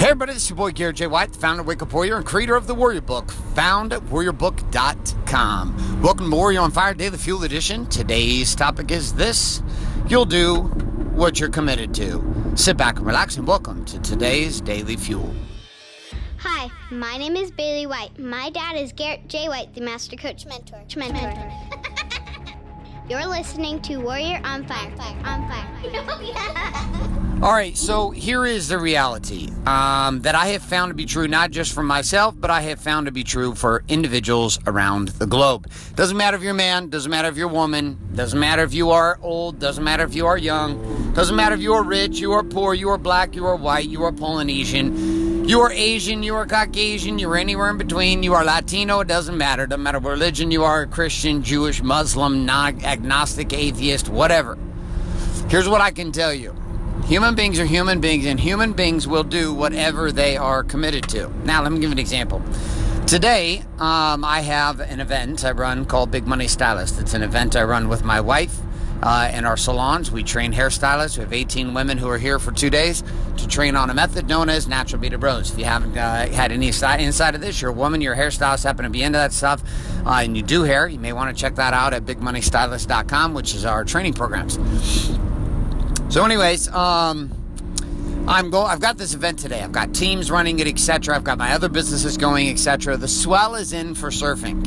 Hey everybody, this is your boy Garrett J. White, the founder of Wake Up Warrior and creator of the Warrior Book, found at warriorbook.com. Welcome to Warrior on Fire Daily Fuel Edition. Today's topic is this You'll do what you're committed to. Sit back and relax, and welcome to today's Daily Fuel. Hi, my name is Bailey White. My dad is Garrett J. White, the Master Coach Mentor. Mentor. You're listening to Warrior on Fire. On Fire. Oh, All right, so here is the reality um, that I have found to be true, not just for myself, but I have found to be true for individuals around the globe. Doesn't matter if you're a man, doesn't matter if you're a woman, doesn't matter if you are old, doesn't matter if you are young, doesn't matter if you are rich, you are poor, you are black, you are white, you are Polynesian, you are Asian, you are Caucasian, you are anywhere in between, you are Latino, it doesn't matter. Doesn't matter what religion you are Christian, Jewish, Muslim, non agnostic, atheist, whatever. Here's what I can tell you. Human beings are human beings, and human beings will do whatever they are committed to. Now, let me give an example. Today, um, I have an event I run called Big Money Stylist. It's an event I run with my wife uh, in our salons. We train hairstylists. We have 18 women who are here for two days to train on a method known as Natural Beaded Rows. If you haven't uh, had any inside of this, you're a woman, you're a hairstylist, happen to be into that stuff, uh, and you do hair, you may want to check that out at bigmoneystylist.com, which is our training programs. So, anyways, um, I'm go. I've got this event today. I've got teams running it, etc. I've got my other businesses going, etc. The swell is in for surfing,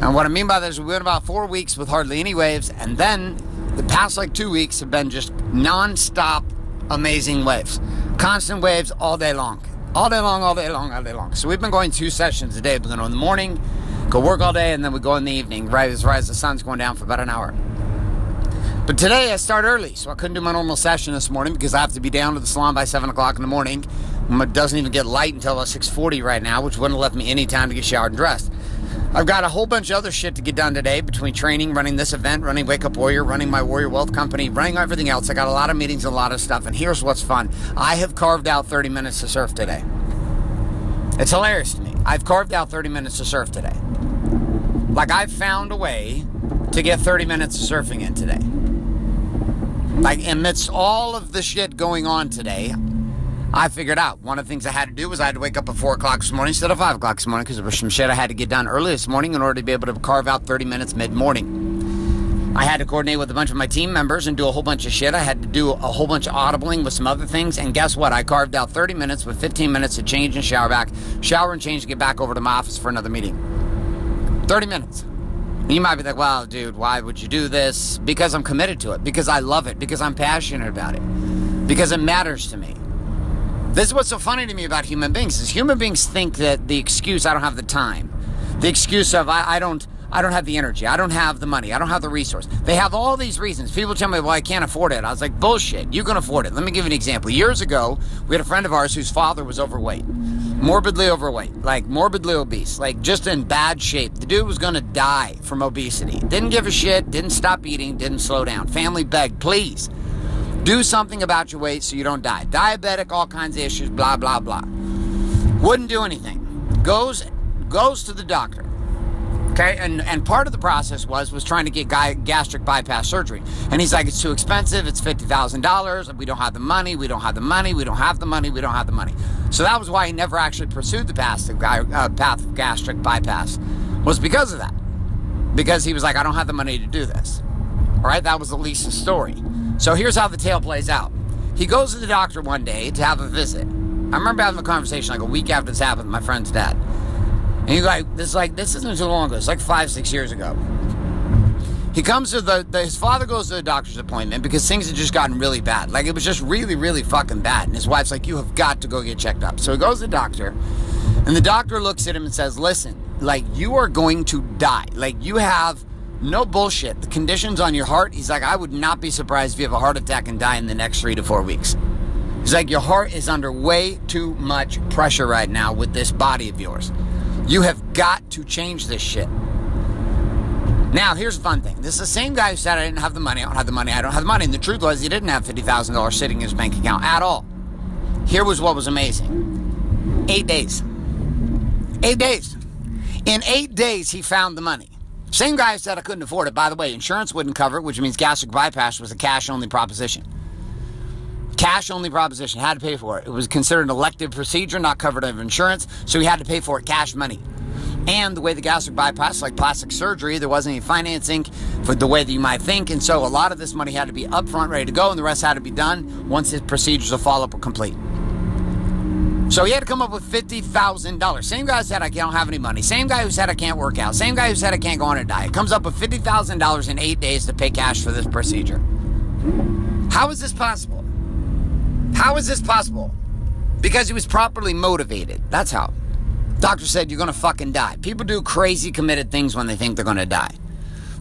and what I mean by that is we went about four weeks with hardly any waves, and then the past like two weeks have been just non-stop amazing waves, constant waves all day long, all day long, all day long, all day long. So we've been going two sessions a day. We're going in the morning, go work all day, and then we go in the evening, right as right as the sun's going down for about an hour. But today I start early, so I couldn't do my normal session this morning because I have to be down to the salon by seven o'clock in the morning. It doesn't even get light until about six forty right now, which wouldn't have left me any time to get showered and dressed. I've got a whole bunch of other shit to get done today between training, running this event, running Wake Up Warrior, running my Warrior Wealth Company, running everything else. I got a lot of meetings, and a lot of stuff, and here's what's fun. I have carved out 30 minutes to surf today. It's hilarious to me. I've carved out 30 minutes to surf today. Like I've found a way to get 30 minutes of surfing in today. Like, amidst all of the shit going on today, I figured out one of the things I had to do was I had to wake up at 4 o'clock this morning instead of 5 o'clock this morning because there was some shit I had to get done early this morning in order to be able to carve out 30 minutes mid morning. I had to coordinate with a bunch of my team members and do a whole bunch of shit. I had to do a whole bunch of audibling with some other things. And guess what? I carved out 30 minutes with 15 minutes to change and shower back, shower and change to get back over to my office for another meeting. 30 minutes. You might be like, well, dude, why would you do this? Because I'm committed to it, because I love it, because I'm passionate about it, because it matters to me. This is what's so funny to me about human beings is human beings think that the excuse I don't have the time, the excuse of I, I don't I don't have the energy, I don't have the money, I don't have the resource. They have all these reasons. People tell me, well, I can't afford it. I was like, bullshit. You can afford it. Let me give you an example. Years ago, we had a friend of ours whose father was overweight morbidly overweight, like morbidly obese, like just in bad shape. The dude was gonna die from obesity. Didn't give a shit, didn't stop eating, didn't slow down. Family begged, please do something about your weight so you don't die. Diabetic, all kinds of issues, blah blah blah. Wouldn't do anything. Goes goes to the doctor. Okay, and and part of the process was was trying to get guy, gastric bypass surgery, and he's like, it's too expensive. It's fifty thousand dollars. We don't have the money. We don't have the money. We don't have the money. We don't have the money. So that was why he never actually pursued the path of, uh, path of gastric bypass, was because of that, because he was like, I don't have the money to do this. All right, that was Elisa's story. So here's how the tale plays out. He goes to the doctor one day to have a visit. I remember having a conversation like a week after this happened with my friend's dad. And he's like, this is like this isn't too long ago. It's like five, six years ago. He comes to the, the, his father goes to the doctor's appointment because things had just gotten really bad. Like it was just really, really fucking bad. And his wife's like, You have got to go get checked up. So he goes to the doctor, and the doctor looks at him and says, Listen, like you are going to die. Like you have no bullshit. The conditions on your heart, he's like, I would not be surprised if you have a heart attack and die in the next three to four weeks. He's like, Your heart is under way too much pressure right now with this body of yours. You have got to change this shit. Now, here's the fun thing. This is the same guy who said, I didn't have the money, I don't have the money, I don't have the money. And the truth was, he didn't have $50,000 sitting in his bank account at all. Here was what was amazing eight days. Eight days. In eight days, he found the money. Same guy who said I couldn't afford it. By the way, insurance wouldn't cover it, which means gastric bypass was a cash only proposition. Cash only proposition, had to pay for it. It was considered an elective procedure, not covered under insurance, so he had to pay for it cash money. And the way the gastric bypass, like plastic surgery, there wasn't any financing for the way that you might think. And so a lot of this money had to be upfront, ready to go, and the rest had to be done once his procedures of follow up were complete. So he had to come up with $50,000. Same guy said, I don't have any money. Same guy who said, I can't work out. Same guy who said, I can't go on a diet. Comes up with $50,000 in eight days to pay cash for this procedure. How is this possible? How is this possible? Because he was properly motivated. That's how. Doctor said, You're to fucking die. People do crazy committed things when they think they're to die.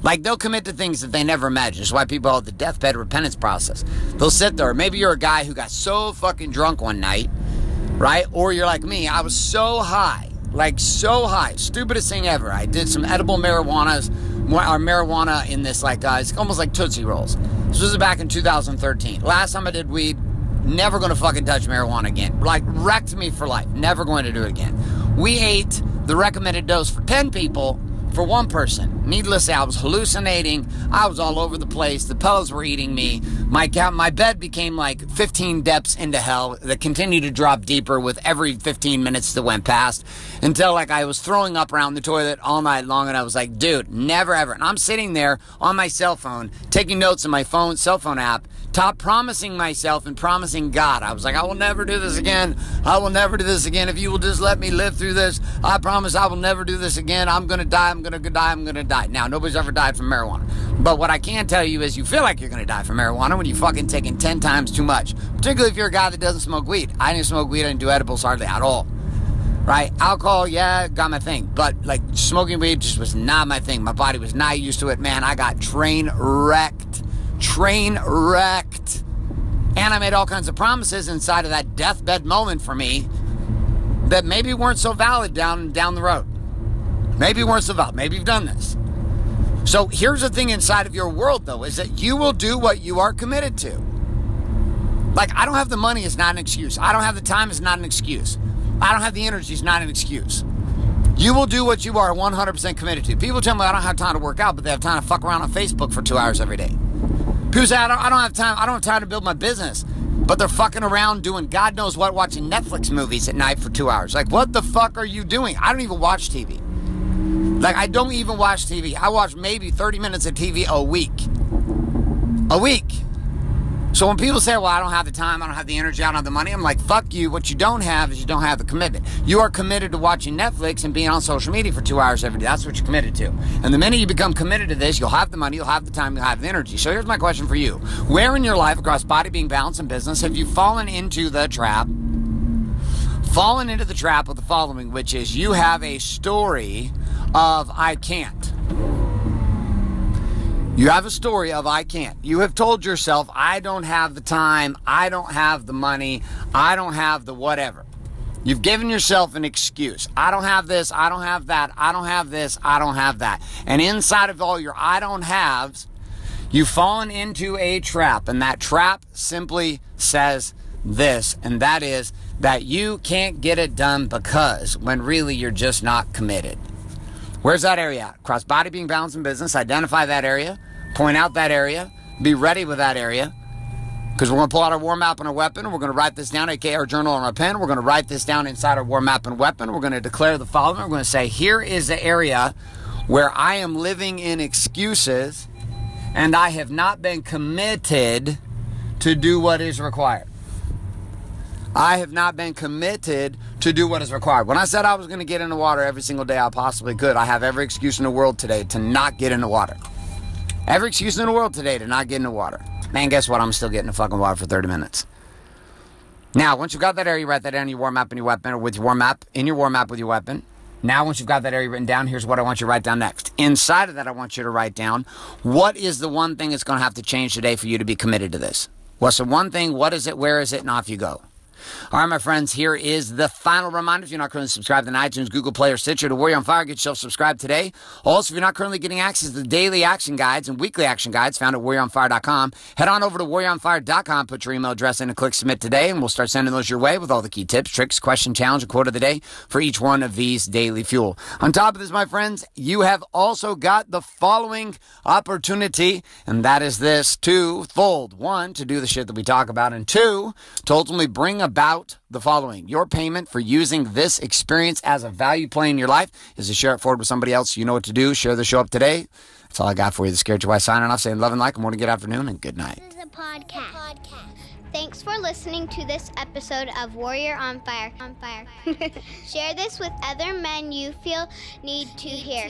Like they'll commit to things that they never imagined. That's why people have the deathbed repentance process. They'll sit there. Maybe you're a guy who got so fucking drunk one night right? Or you're like me, I was so high, like so high, stupidest thing ever. I did some edible marijuanas, or marijuana in this like uh, it's almost like Tootsie Rolls. This was back in 2013. Last time I did weed, never gonna fucking touch marijuana again. Like wrecked me for life. Never going to do it again. We ate the recommended dose for 10 people for one person. Needless I was hallucinating. I was all over the place. The pillows were eating me. My my bed became like 15 depths into hell that continued to drop deeper with every 15 minutes that went past until like I was throwing up around the toilet all night long. And I was like, dude, never ever. And I'm sitting there on my cell phone taking notes on my phone cell phone app Top promising myself and promising God. I was like, I will never do this again. I will never do this again. If you will just let me live through this, I promise I will never do this again. I'm going to die. I'm to die. I'm to die. Now, nobody's ever died from marijuana. But what I can tell you is you feel like you're to die from marijuana when you're fucking taking 10 times too much. Particularly if you're a guy that doesn't smoke weed. I didn't smoke weed. I didn't do edibles hardly at all right? Alcohol, yeah, got my thing, but like smoking weed just was not my thing. My body was not used to it, man. I got train wrecked train wrecked. And I made all kinds of promises inside of that deathbed moment for me that maybe weren't so valid down down the road. Maybe weren't so. Maybe you've done this. So here's the thing inside of your world though is that you will do what you are committed to. Like I don't have the money is not an excuse. I don't have the time is not an excuse. I don't have the energy is not an excuse. You will do what you are 100% committed to. People tell me I don't have time to work out, but they have time to fuck around on Facebook for two hours every day. People say, I don't, I don't have time. I don't have time to build my business. But they're fucking around doing God knows what, watching Netflix movies at night for two hours. Like, what the fuck are you doing? I don't even watch TV. Like, I don't even watch TV. I watch maybe 30 minutes of TV a week. A week. So when people say, well, I don't have the time, I don't have the energy, I don't have the money, I'm like, fuck you. What you don't have is you don't have the commitment. You are committed to watching Netflix and being on social media for two hours every day. That's what you're committed to. And the minute you become committed to this, you'll have the money, you'll have the time, you'll have the energy. So here's my question for you. Where in your life across body, being, balance, and business have you fallen into the trap? Fallen into the trap of the following, which is you have a story of I can't. You have a story of I can't. You have told yourself, I don't have the time, I don't have the money, I don't have the whatever. You've given yourself an excuse. I don't have this, I don't have that, I don't have this, I don't have that. And inside of all your I don't haves, you've fallen into a trap. And that trap simply says this, and that is that you can't get it done because when really you're just not committed. Where's that area at? Cross body being balanced in business. Identify that area. Point out that area. Be ready with that area. Because we're going to pull out our war map and our weapon. We're going to write this down, aka our journal and our pen. We're going to write this down inside our war map and weapon. We're going to declare the following. We're going to say, here is the area where I am living in excuses and I have not been committed to do what is required. I have not been committed to do what is required. When I said I was going to get in the water every single day I possibly could, I have every excuse in the world today to not get in the water. Every excuse in the world today to not get in the water. Man, guess what? I'm still getting the fucking water for 30 minutes. Now, once you've got that area, you write that down in your war map and your weapon, or with your war map, in your war map with your weapon. Now, once you've got that area written down, here's what I want you to write down next. Inside of that, I want you to write down what is the one thing that's going to have to change today for you to be committed to this? What's the one thing? What is it? Where is it? And off you go. All right, my friends, here is the final reminder. If you're not currently subscribed on iTunes, Google Play, or Stitcher to Warrior on Fire, get yourself subscribed today. Also, if you're not currently getting access to the daily action guides and weekly action guides found at warrioronfire.com, head on over to warrioronfire.com, put your email address in, and click submit today, and we'll start sending those your way with all the key tips, tricks, question, challenge, and quote of the day for each one of these daily fuel. On top of this, my friends, you have also got the following opportunity, and that is this twofold. One, to do the shit that we talk about, and two, to ultimately bring about the following. Your payment for using this experience as a value play in your life is to share it forward with somebody else. You know what to do. Share the show up today. That's all I got for you. The Garrett J. White signing off, saying love and like, and morning, good afternoon, and good night. This is a podcast. Thanks for listening to this episode of Warrior on Fire. On Fire. Share this with other men you feel need to hear.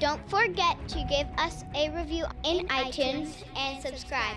Don't forget to give us a review in iTunes and subscribe.